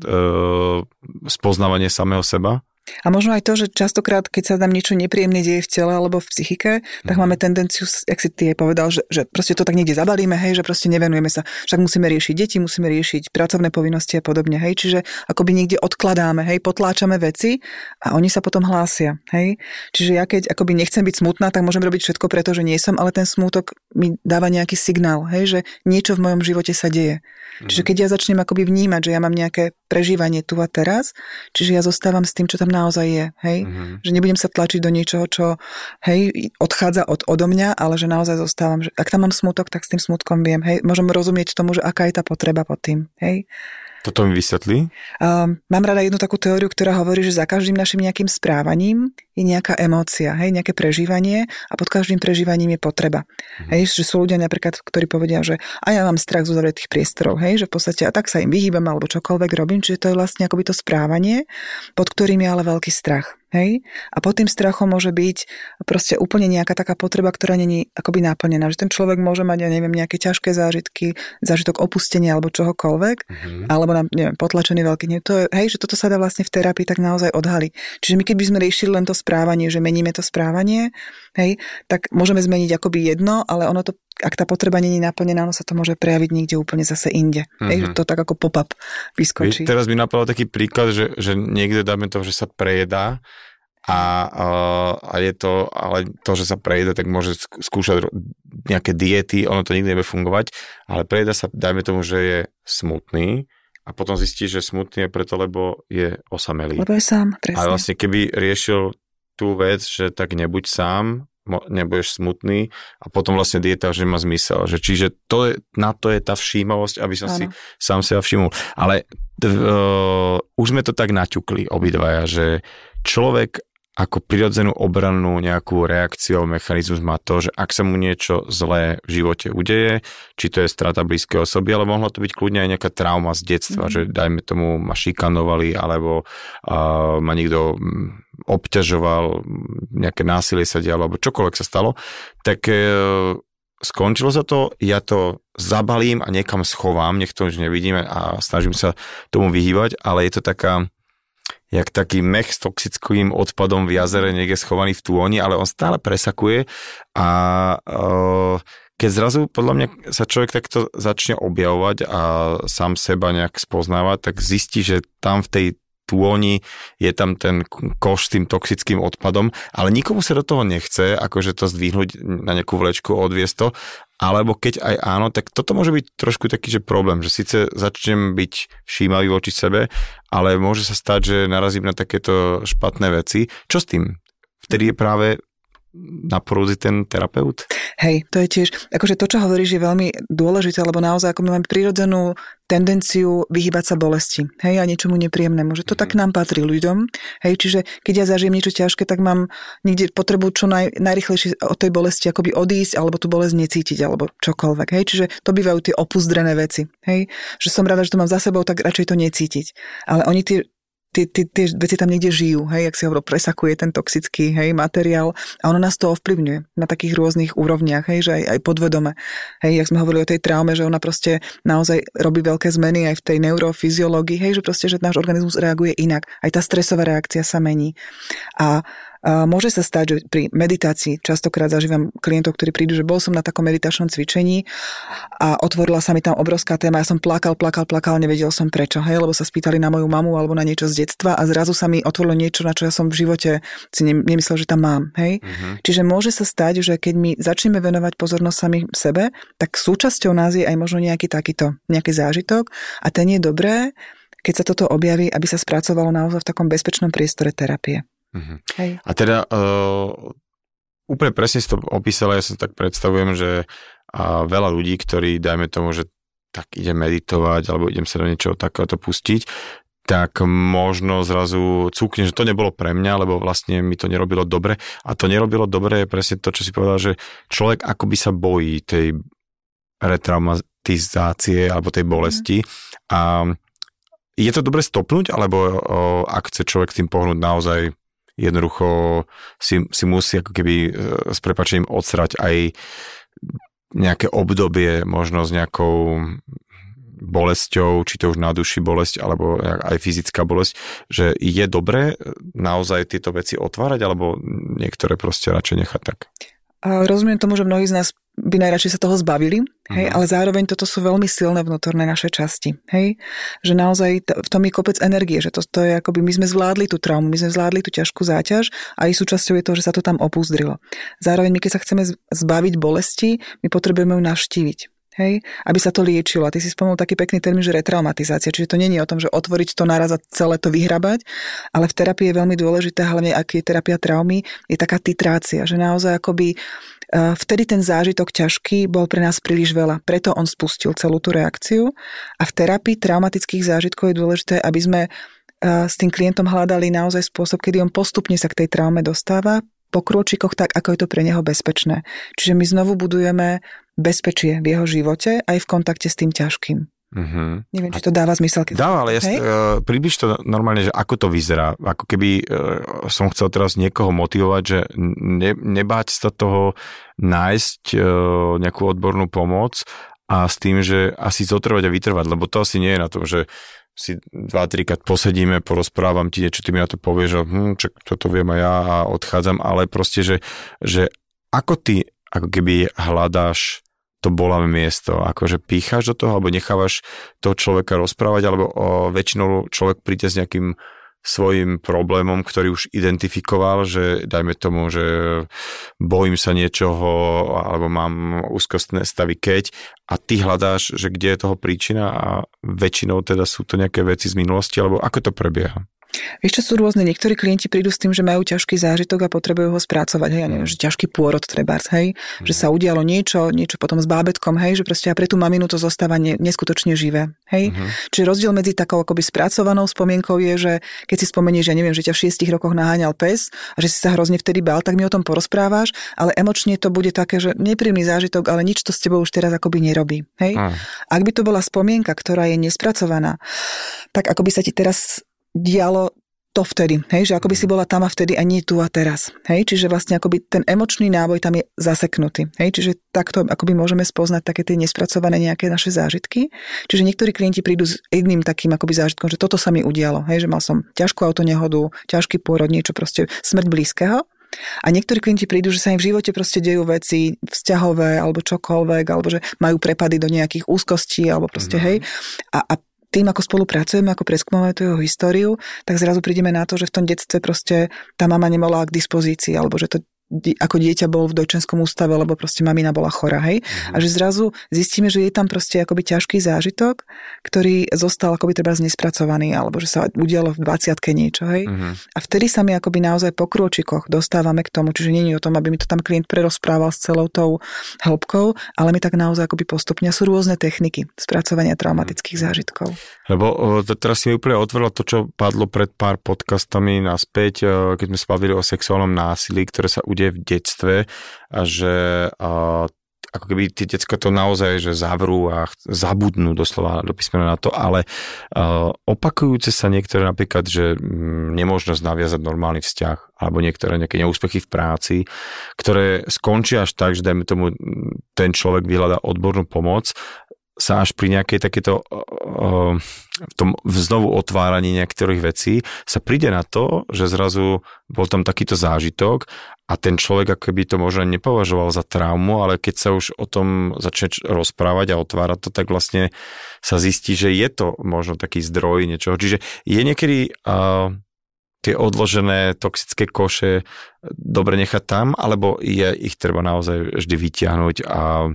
spoznávanie samého seba? A možno aj to, že častokrát, keď sa nám niečo nepríjemné deje v tele alebo v psychike, tak mm. máme tendenciu, jak si ty aj povedal, že, že proste to tak niekde zabalíme, hej, že proste nevenujeme sa. Však musíme riešiť deti, musíme riešiť pracovné povinnosti a podobne, hej, čiže akoby niekde odkladáme, hej, potláčame veci a oni sa potom hlásia, hej. Čiže ja keď akoby nechcem byť smutná, tak môžem robiť všetko preto, že nie som, ale ten smútok mi dáva nejaký signál, hej, že niečo v mojom živote sa deje. Mm. Čiže keď ja začnem akoby vnímať, že ja mám nejaké prežívanie tu a teraz, čiže ja zostávam s tým, čo tam naozaj je, hej? Mm-hmm. Že nebudem sa tlačiť do niečoho, čo, hej, odchádza od, odo mňa, ale že naozaj zostávam, že ak tam mám smutok, tak s tým smutkom viem, hej? Môžem rozumieť tomu, že aká je tá potreba pod tým, hej? Toto mi vysvetlí. Um, mám rada jednu takú teóriu, ktorá hovorí, že za každým našim nejakým správaním je nejaká emócia, hej, nejaké prežívanie a pod každým prežívaním je potreba. Mm. Hej, že sú ľudia napríklad, ktorí povedia, že a ja mám strach z uzavretých priestorov, hej, že v podstate a tak sa im vyhýbam alebo čokoľvek robím, čiže to je vlastne akoby to správanie, pod ktorým je ale veľký strach. Hej? A pod tým strachom môže byť proste úplne nejaká taká potreba, ktorá není akoby náplnená. Že ten človek môže mať, ja neviem, nejaké ťažké zážitky, zážitok opustenia alebo čohokoľvek, mm-hmm. alebo nám, neviem, potlačený veľký nie. To je, hej, že toto sa dá vlastne v terapii tak naozaj odhaliť. Čiže my keď by sme riešili len to správanie, že meníme to správanie, hej, tak môžeme zmeniť akoby jedno, ale ono to ak tá potreba není naplnená, ono sa to môže prejaviť niekde úplne zase inde. Mm-hmm. Hej, že to tak ako pop-up vyskočí. Teraz mi napadol taký príklad, že, že niekde dáme to, že sa prejedá a, a je to, ale to, že sa prejde, tak môže skúšať nejaké diety, ono to nikdy nebude fungovať, ale prejde sa, dajme tomu, že je smutný a potom zistí, že smutný je preto, lebo je osamelý. Lebo je sám, presne. Ale vlastne keby riešil tú vec, že tak nebuď sám, nebudeš smutný a potom vlastne dieta, že má zmysel. Že čiže to je, na to je tá všímavosť, aby som ano. si sám seba všimol. Ale uh, už sme to tak naťukli obidvaja, že človek ako prirodzenú obrannú nejakú reakciu, mechanizmus má to, že ak sa mu niečo zlé v živote udeje, či to je strata blízkej osoby, ale mohlo to byť kľudne aj nejaká trauma z detstva, mm. že dajme tomu ma šikanovali, alebo uh, ma niekto obťažoval, nejaké násilie sa dialo, alebo čokoľvek sa stalo, tak uh, skončilo sa to, ja to zabalím a niekam schovám, nech to už nevidíme a snažím sa tomu vyhýbať, ale je to taká jak taký mech s toxickým odpadom v jazere niekde schovaný v túoni, ale on stále presakuje a uh, keď zrazu podľa mňa sa človek takto začne objavovať a sám seba nejak spoznávať, tak zistí, že tam v tej tôni je tam ten koš s tým toxickým odpadom, ale nikomu sa do toho nechce, akože to zdvihnúť na nejakú vlečku, odviesť to, alebo keď aj áno, tak toto môže byť trošku taký, že problém, že síce začnem byť všímavý voči sebe, ale môže sa stať, že narazím na takéto špatné veci. Čo s tým? Vtedy je práve na porúdzi ten terapeut? Hej, to je tiež, akože to, čo hovoríš, je veľmi dôležité, lebo naozaj ako my máme prirodzenú tendenciu vyhybať sa bolesti, hej, a niečomu nepríjemnému, že to tak mhm. nám patrí ľuďom, hej, čiže keď ja zažijem niečo ťažké, tak mám niekde potrebu čo naj, najrychlejšie od tej bolesti akoby odísť, alebo tú bolesť necítiť, alebo čokoľvek, hej, čiže to bývajú tie opuzdrené veci, hej, že som rada, že to mám za sebou, tak radšej to necítiť. Ale oni tie tie, tie, tie veci tam niekde žijú, hej, jak si hovoril, presakuje ten toxický hej, materiál a ono nás to ovplyvňuje na takých rôznych úrovniach, hej, že aj, aj podvedome. Hej, jak sme hovorili o tej traume, že ona proste naozaj robí veľké zmeny aj v tej neurofyziológii, hej, že proste, že náš organizmus reaguje inak. Aj tá stresová reakcia sa mení. A Môže sa stať, že pri meditácii častokrát zažívam klientov, ktorí prídu, že bol som na takom meditačnom cvičení a otvorila sa mi tam obrovská téma. Ja som plakal, plakal, plakal, nevedel som prečo, hej, lebo sa spýtali na moju mamu alebo na niečo z detstva a zrazu sa mi otvorilo niečo, na čo ja som v živote si nemyslel, že tam mám. Hej. Uh-huh. Čiže môže sa stať, že keď my začneme venovať pozornosť sami sebe, tak súčasťou nás je aj možno nejaký takýto, nejaký zážitok a ten je dobré, keď sa toto objaví, aby sa spracovalo naozaj v takom bezpečnom priestore terapie. Uh-huh. Hej. A teda uh, úplne presne si to opísala, ja sa tak predstavujem, že uh, veľa ľudí, ktorí, dajme tomu, že tak idem meditovať alebo idem sa do niečoho takéhoto pustiť, tak možno zrazu cúkne, že to nebolo pre mňa, lebo vlastne mi to nerobilo dobre. A to nerobilo dobre je presne to, čo si povedal, že človek akoby sa bojí tej retraumatizácie alebo tej bolesti. Mm. A je to dobre stopnúť, alebo o, ak chce človek tým pohnúť naozaj jednoducho si, si musí ako keby e, s prepačením odsrať aj nejaké obdobie možno s nejakou bolesťou, či to už na duši bolesť, alebo aj fyzická bolesť, že je dobré naozaj tieto veci otvárať, alebo niektoré proste radšej nechať tak? A rozumiem tomu, že mnohí z nás by najradšej sa toho zbavili, hej, uh-huh. ale zároveň toto sú veľmi silné vnútorné naše časti, hej, že naozaj t- v tom je kopec energie, že to, to je akoby my sme zvládli tú traumu, my sme zvládli tú ťažkú záťaž a aj súčasťou je to, že sa to tam opúzdrilo. Zároveň my, keď sa chceme zbaviť bolesti, my potrebujeme ju navštíviť hej, aby sa to liečilo. A ty si spomenul taký pekný termín, že retraumatizácia, čiže to je o tom, že otvoriť to naraz a celé to vyhrabať, ale v terapii je veľmi dôležité, hlavne ak je terapia traumy, je taká titrácia, že naozaj akoby e, vtedy ten zážitok ťažký bol pre nás príliš veľa, preto on spustil celú tú reakciu a v terapii traumatických zážitkov je dôležité, aby sme e, s tým klientom hľadali naozaj spôsob, kedy on postupne sa k tej traume dostáva, po krôčikoch tak, ako je to pre neho bezpečné. Čiže my znovu budujeme bezpečie v jeho živote aj v kontakte s tým ťažkým. Uh-huh. Neviem, či to dáva zmysel. Keď... Dáva, ale ja, uh, približ to normálne, že ako to vyzerá. Ako keby uh, som chcel teraz niekoho motivovať, že ne, nebáť sa toho nájsť uh, nejakú odbornú pomoc a s tým, že asi zotrvať a vytrvať, lebo to asi nie je na tom, že si dva, trikrát posedíme, porozprávam ti niečo, ty mi na to povieš, že hm, čak, toto viem aj ja a odchádzam, ale proste, že, že ako ty ako keby hľadáš to bolavé miesto, akože pícháš do toho, alebo nechávaš toho človeka rozprávať, alebo o, väčšinou človek príde s nejakým svojim problémom, ktorý už identifikoval, že dajme tomu, že bojím sa niečoho alebo mám úzkostné stavy keď a ty hľadáš, že kde je toho príčina a väčšinou teda sú to nejaké veci z minulosti alebo ako to prebieha? Vieš, čo sú rôzne, niektorí klienti prídu s tým, že majú ťažký zážitok a potrebujú ho spracovať, hej, ja neviem, že ťažký pôrod trebárs, hej, mm. že sa udialo niečo, niečo potom s bábetkom, hej, že proste a pre tú maminu to zostáva ne, neskutočne živé, hej. Mm. Čiže rozdiel medzi takou akoby spracovanou spomienkou je, že keď si spomenieš, ja neviem, že ťa v šiestich rokoch naháňal pes a že si sa hrozne vtedy bál, tak mi o tom porozprávaš, ale emočne to bude také, že nepríjemný zážitok, ale nič to s tebou už teraz akoby nerobí, hej. Mm. Ak by to bola spomienka, ktorá je nespracovaná, tak ako by sa ti teraz dialo to vtedy, hej, že ako by si bola tam a vtedy a nie tu a teraz, hej, čiže vlastne akoby ten emočný náboj tam je zaseknutý, hej, čiže takto akoby môžeme spoznať také tie nespracované nejaké naše zážitky, čiže niektorí klienti prídu s jedným takým akoby zážitkom, že toto sa mi udialo, hej, že mal som ťažkú autonehodu, ťažký pôrod, niečo proste, smrť blízkeho. A niektorí klienti prídu, že sa im v živote proste dejú veci vzťahové alebo čokoľvek, alebo že majú prepady do nejakých úzkostí, alebo proste mm-hmm. hej. A, a tým, ako spolupracujeme, ako preskúmame tú jeho históriu, tak zrazu prídeme na to, že v tom detstve proste tá mama nemala k dispozícii, alebo že to ako dieťa bol v dojčenskom ústave, lebo proste mamina bola chora, hej. Mm-hmm. A že zrazu zistíme, že je tam proste akoby ťažký zážitok, ktorý zostal akoby treba nespracovaný, alebo že sa udialo v 20 niečo, hej. Mm-hmm. A vtedy sa my akoby naozaj po krôčikoch dostávame k tomu, čiže je o tom, aby mi to tam klient prerozprával s celou tou hĺbkou, ale my tak naozaj akoby postupne sú rôzne techniky spracovania traumatických mm-hmm. zážitkov. Lebo teraz si mi úplne otvorila to, čo padlo pred pár podcastami naspäť, keď sme spavili o sexuálnom násilí, ktoré sa udeje v detstve a že a, ako keby tie decka to naozaj, že zavrú a zabudnú doslova do písmena na to, ale uh, opakujúce sa niektoré napríklad, že mm, nemožnosť naviazať normálny vzťah alebo niektoré nejaké neúspechy v práci, ktoré skončia až tak, že dajme tomu ten človek vyhľadá odbornú pomoc sa až pri nejakej takéto uh, tom znovu otváraní niektorých vecí sa príde na to, že zrazu bol tam takýto zážitok a ten človek ako by to možno nepovažoval za traumu, ale keď sa už o tom začne rozprávať a otvárať to, tak vlastne sa zistí, že je to možno taký zdroj niečoho. Čiže je niekedy uh, tie odložené toxické koše dobre nechať tam, alebo je ich treba naozaj vždy vyťahnuť a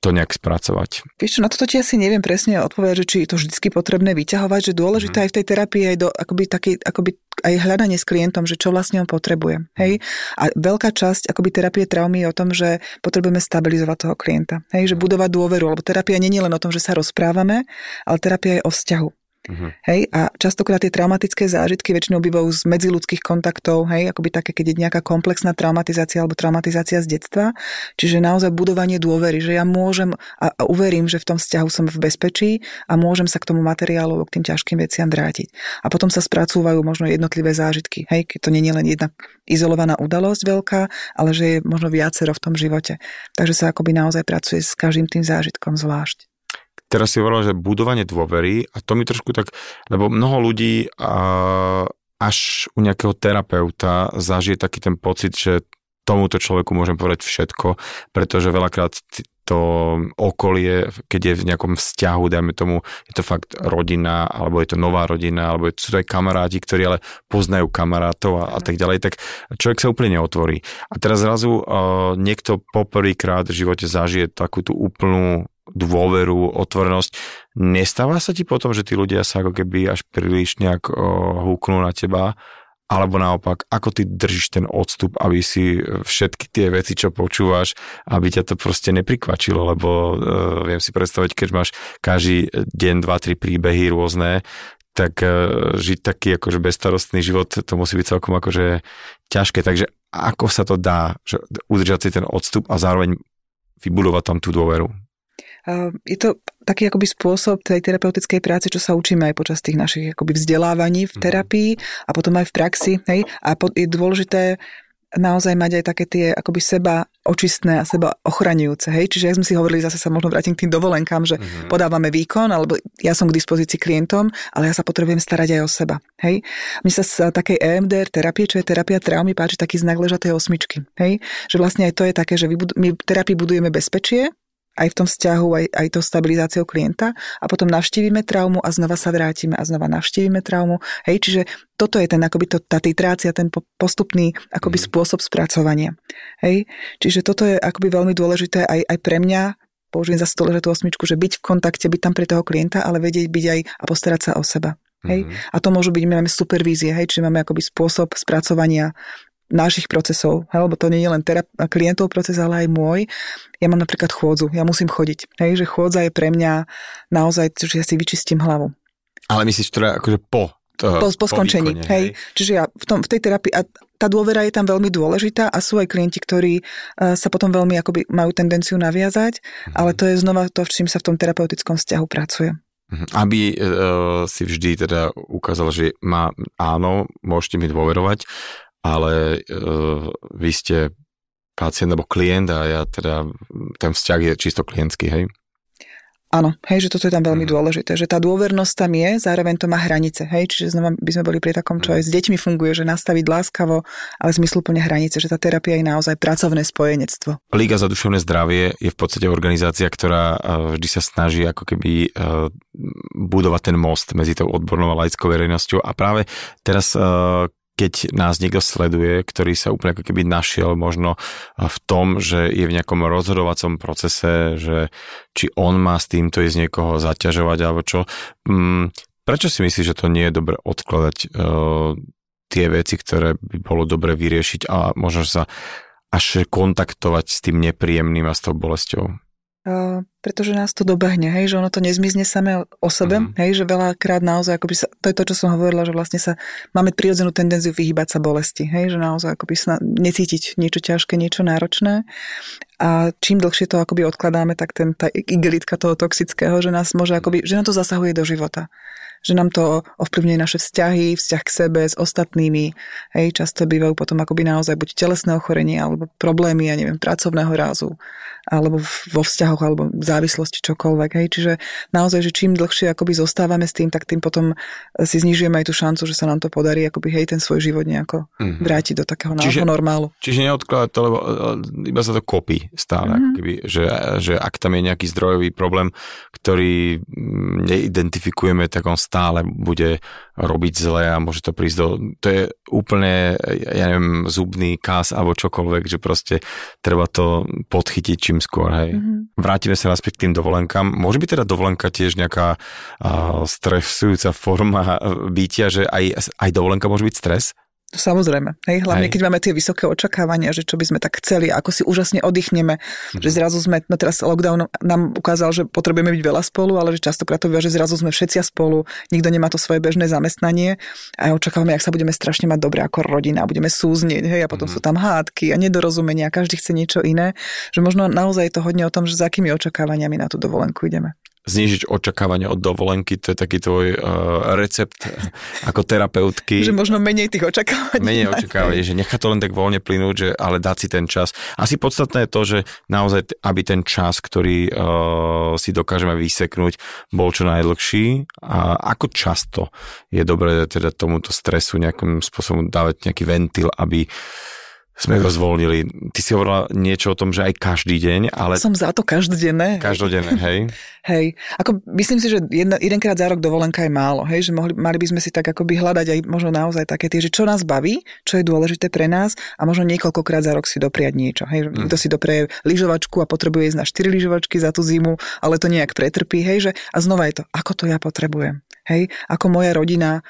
to nejak spracovať. Vieš čo, na toto ti asi neviem presne odpovedať, že či je to vždy potrebné vyťahovať, že dôležité mm. aj v tej terapii aj do akoby, taký, akoby aj hľadanie s klientom, že čo vlastne on potrebuje. Hej? A veľká časť akoby terapie traumy je o tom, že potrebujeme stabilizovať toho klienta. Hej? Že mhm. budovať dôveru, lebo terapia nie je len o tom, že sa rozprávame, ale terapia je o vzťahu. Uh-huh. Hej, a častokrát tie traumatické zážitky väčšinou bývajú z medziludských kontaktov, hej, akoby také, keď je nejaká komplexná traumatizácia alebo traumatizácia z detstva. Čiže naozaj budovanie dôvery, že ja môžem a, a uverím, že v tom vzťahu som v bezpečí a môžem sa k tomu materiálu, k tým ťažkým veciam vrátiť. A potom sa spracúvajú možno jednotlivé zážitky, hej, keď to nie je len jedna izolovaná udalosť veľká, ale že je možno viacero v tom živote. Takže sa akoby naozaj pracuje s každým tým zážitkom zvlášť teraz si hovorila, že budovanie dôvery a to mi trošku tak, lebo mnoho ľudí a, až u nejakého terapeuta zažije taký ten pocit, že tomuto človeku môžem povedať všetko, pretože veľakrát to okolie, keď je v nejakom vzťahu, dajme tomu, je to fakt rodina, alebo je to nová rodina, alebo sú to aj kamaráti, ktorí ale poznajú kamarátov a, a tak ďalej, tak človek sa úplne neotvorí. A teraz zrazu uh, niekto poprvýkrát v živote zažije takú tú úplnú dôveru, otvorenosť. Nestáva sa ti potom, že tí ľudia sa ako keby až príliš nejak húknú na teba, alebo naopak, ako ty držíš ten odstup, aby si všetky tie veci, čo počúvaš, aby ťa to proste neprikvačilo, lebo uh, viem si predstaviť, keď máš každý deň dva, tri príbehy rôzne, tak uh, žiť taký akože bezstarostný život, to musí byť celkom akože ťažké. Takže ako sa to dá, že udržať si ten odstup a zároveň vybudovať tam tú dôveru? Je to taký akoby spôsob tej terapeutickej práce, čo sa učíme aj počas tých našich akoby vzdelávaní v mhm. terapii a potom aj v praxi. Hej? A je dôležité naozaj mať aj také tie akoby seba očistné a seba ochraňujúce. Hej? Čiže ak sme si hovorili, zase sa možno vrátim k tým dovolenkám, že mm-hmm. podávame výkon, alebo ja som k dispozícii klientom, ale ja sa potrebujem starať aj o seba. Hej? Mne sa z takej EMDR terapie, čo je terapia traumy, páči taký znak ležatej osmičky. Hej? Že vlastne aj to je také, že my v terapii budujeme bezpečie, aj v tom vzťahu, aj, aj to stabilizáciou klienta a potom navštívime traumu a znova sa vrátime a znova navštívime traumu. Hej, čiže toto je ten, akoby to, tá titrácia, ten postupný akoby mm. spôsob spracovania. Hej, čiže toto je akoby veľmi dôležité aj, aj pre mňa, použijem za stole tú osmičku, že byť v kontakte, byť tam pre toho klienta, ale vedieť byť aj a postarať sa o seba. Hej? Mm-hmm. A to môžu byť, my máme supervízie, hej, čiže máme akoby spôsob spracovania našich procesov, lebo to nie je len terap- klientov proces, ale aj môj. Ja mám napríklad chôdzu, ja musím chodiť. Hej, že chôdza je pre mňa naozaj, že ja si vyčistím hlavu. Ale myslíš teda akože po po, po skončení. Výkone, hej. hej. Čiže ja v, tom, v tej terapii, a tá dôvera je tam veľmi dôležitá a sú aj klienti, ktorí uh, sa potom veľmi akoby majú tendenciu naviazať, mm-hmm. ale to je znova to, v čím sa v tom terapeutickom vzťahu pracuje. Mhm. Aby uh, si vždy teda ukázal, že má, áno, môžete mi dôverovať, ale uh, vy ste pacient alebo klient a ja teda, ten vzťah je čisto klientský, hej? Áno, hej, že toto je tam veľmi mm. dôležité, že tá dôvernosť tam je, zároveň to má hranice, hej, čiže znova by sme boli pri takom, čo aj s deťmi funguje, že nastaviť láskavo, ale zmysluplne hranice, že tá terapia je naozaj pracovné spojenectvo. Liga za duševné zdravie je v podstate organizácia, ktorá vždy sa snaží ako keby budovať ten most medzi tou odbornou a laickou verejnosťou a práve teraz keď nás niekto sleduje, ktorý sa úplne ako keby našiel možno v tom, že je v nejakom rozhodovacom procese, že či on má s týmto ísť niekoho zaťažovať alebo čo. Mm, prečo si myslíš, že to nie je dobre odkladať uh, tie veci, ktoré by bolo dobre vyriešiť a možno sa až kontaktovať s tým nepríjemným a s tou bolesťou? Uh, pretože nás to dobehne, hej, že ono to nezmizne samé o sebe, mm-hmm. hej, že veľakrát naozaj, akoby sa, to je to, čo som hovorila, že vlastne sa, máme prirodzenú tendenciu vyhýbať sa bolesti, hej, že naozaj akoby sa necítiť niečo ťažké, niečo náročné a čím dlhšie to akoby odkladáme, tak ten, tá igelitka toho toxického, že nás môže akoby, že nám to zasahuje do života že nám to ovplyvňuje naše vzťahy, vzťah k sebe s ostatnými. Hej, často bývajú potom akoby naozaj buď telesné ochorenie, alebo problémy, ja neviem, pracovného rázu, alebo vo vzťahoch, alebo v závislosti čokoľvek. Hej, čiže naozaj, že čím dlhšie akoby zostávame s tým, tak tým potom si znižujeme aj tú šancu, že sa nám to podarí akoby hej, ten svoj život nejako mm-hmm. vrátiť do takého čiže, normálu. Čiže neodkladať to, lebo e, iba sa to kopí stále, mm-hmm. keby, že, že ak tam je nejaký zdrojový problém, ktorý mm, neidentifikujeme, tak on stále bude robiť zle a môže to prísť do... To je úplne, ja neviem, zubný kás alebo čokoľvek, že proste treba to podchytiť čím skôr, hej. Mm-hmm. Vrátime sa naspäť k tým dovolenkám. Môže byť teda dovolenka tiež nejaká uh, stresujúca forma bytia, že aj, aj dovolenka môže byť stres? Samozrejme, hej, hlavne hej. keď máme tie vysoké očakávania, že čo by sme tak chceli, ako si úžasne oddychneme, mm. že zrazu sme, no teraz lockdown nám ukázal, že potrebujeme byť veľa spolu, ale že častokrát to býva, že zrazu sme všetci spolu, nikto nemá to svoje bežné zamestnanie a očakávame, ak sa budeme strašne mať dobre ako rodina, budeme súznieť, hej, a potom mm. sú tam hádky a nedorozumenia, každý chce niečo iné, že možno naozaj je to hodne o tom, že za akými očakávaniami na tú dovolenku ideme znížiť očakávania od dovolenky, to je taký tvoj uh, recept ako terapeutky. že možno menej tých očakávaní. Menej očakávaní, že nechá to len tak voľne plynúť, že, ale dať si ten čas. Asi podstatné je to, že naozaj, aby ten čas, ktorý uh, si dokážeme vyseknúť, bol čo najdlhší. A ako často je dobré teda tomuto stresu nejakým spôsobom dávať nejaký ventil, aby sme ho zvolnili. Ty si hovorila niečo o tom, že aj každý deň, ale... Som za to každodenné. Každodenné, hej. [LAUGHS] hej. Ako myslím si, že jedna, jedenkrát za rok dovolenka je málo, hej, že mohli, mali by sme si tak akoby hľadať aj možno naozaj také tie, že čo nás baví, čo je dôležité pre nás a možno niekoľkokrát za rok si dopriať niečo. Hej, mm. Kto si doprie lyžovačku a potrebuje ísť na 4 lyžovačky za tú zimu, ale to nejak pretrpí, hej, že a znova je to, ako to ja potrebujem. Hej, ako moja rodina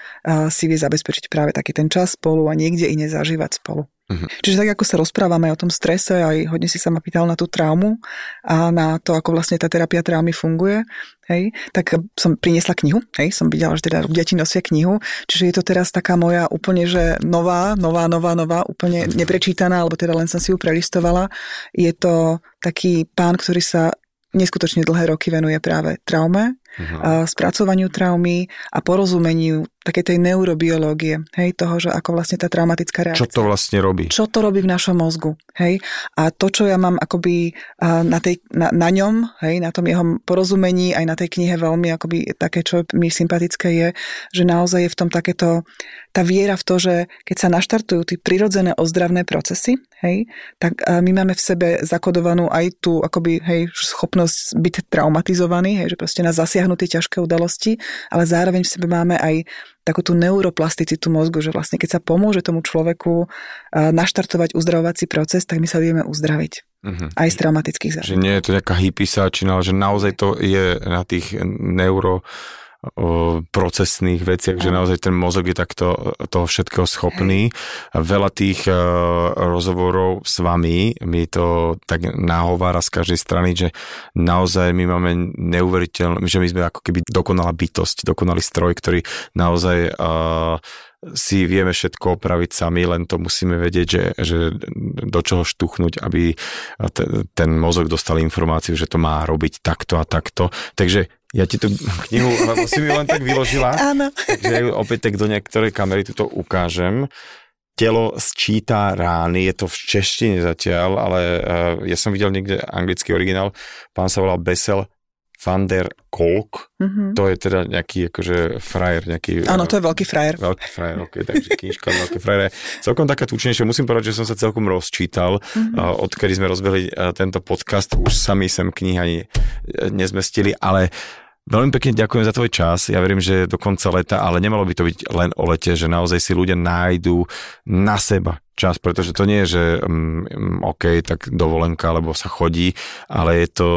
si vie zabezpečiť práve taký ten čas spolu a niekde iné zažívať spolu. Uh-huh. Čiže tak, ako sa rozprávame o tom strese, aj hodne si sa ma pýtal na tú traumu a na to, ako vlastne tá terapia traumy funguje, hej, tak som priniesla knihu, hej, som videla, že teda deti nosia knihu, čiže je to teraz taká moja úplne, že nová, nová, nová, nová, úplne neprečítaná, alebo teda len som si ju prelistovala. Je to taký pán, ktorý sa neskutočne dlhé roky venuje práve traume, uh-huh. spracovaniu traumy a porozumeniu takej tej neurobiológie, hej, toho, že ako vlastne tá traumatická reakcia. Čo to vlastne robí? Čo to robí v našom mozgu, hej. A to, čo ja mám akoby na, tej, na, na ňom, hej, na tom jeho porozumení, aj na tej knihe veľmi akoby také, čo mi sympatické je, že naozaj je v tom takéto, tá viera v to, že keď sa naštartujú tie prirodzené ozdravné procesy, hej, tak my máme v sebe zakodovanú aj tú akoby, hej, schopnosť byť traumatizovaný, hej, že proste nás zasiahnu tie ťažké udalosti, ale zároveň v sebe máme aj takú tú neuroplasticitu mozgu, že vlastne keď sa pomôže tomu človeku naštartovať uzdravovací proces, tak my sa vieme uzdraviť. Uh-huh. Aj z traumatických zážitkov. Že nie je to nejaká hypisáčina, ale že naozaj to je na tých neuro o procesných veciach, že naozaj ten mozog je takto toho všetkého schopný. Veľa tých uh, rozhovorov s vami mi to tak nahovára z každej strany, že naozaj my máme neuveriteľné, že my sme ako keby dokonalá bytosť, dokonalý stroj, ktorý naozaj uh, si vieme všetko opraviť sami, len to musíme vedieť, že, že do čoho štuchnúť, aby ten mozog dostal informáciu, že to má robiť takto a takto. Takže ja ti tú knihu, lebo si mi len tak vyložila. [LAUGHS] Áno. Takže opäť tak do niektorej kamery tu to ukážem. Telo sčíta rány, je to v češtine zatiaľ, ale uh, ja som videl niekde anglický originál, pán sa volal Bessel van der Kolk, mm-hmm. to je teda nejaký akože frajer, nejaký... Áno, to je veľký frajer. Veľký frajer, ok, takže knižka veľký frajer. Celkom taká tučnejšia, musím povedať, že som sa celkom rozčítal, mm-hmm. odkedy sme rozbehli tento podcast, už sami sem knihy ani nezmestili, ale Veľmi pekne ďakujem za tvoj čas. Ja verím, že do konca leta, ale nemalo by to byť len o lete, že naozaj si ľudia nájdú na seba čas, pretože to nie je, že um, OK, tak dovolenka, alebo sa chodí, ale je to,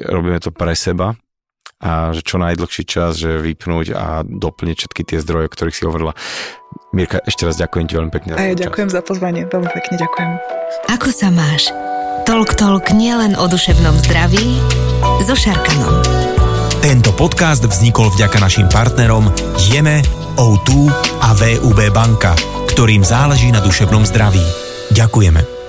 robíme to pre seba a že čo najdlhší čas, že vypnúť a doplniť všetky tie zdroje, o ktorých si hovorila. Mirka, ešte raz ďakujem ti veľmi pekne. A ja ďakujem čas. za pozvanie, veľmi pekne ďakujem. Ako sa máš? Tolk Tolk nielen o duševnom zdraví, so Šarkanom. Tento podcast vznikol vďaka našim partnerom Jeme, O2 a VUB banka, ktorým záleží na duševnom zdraví. Ďakujeme.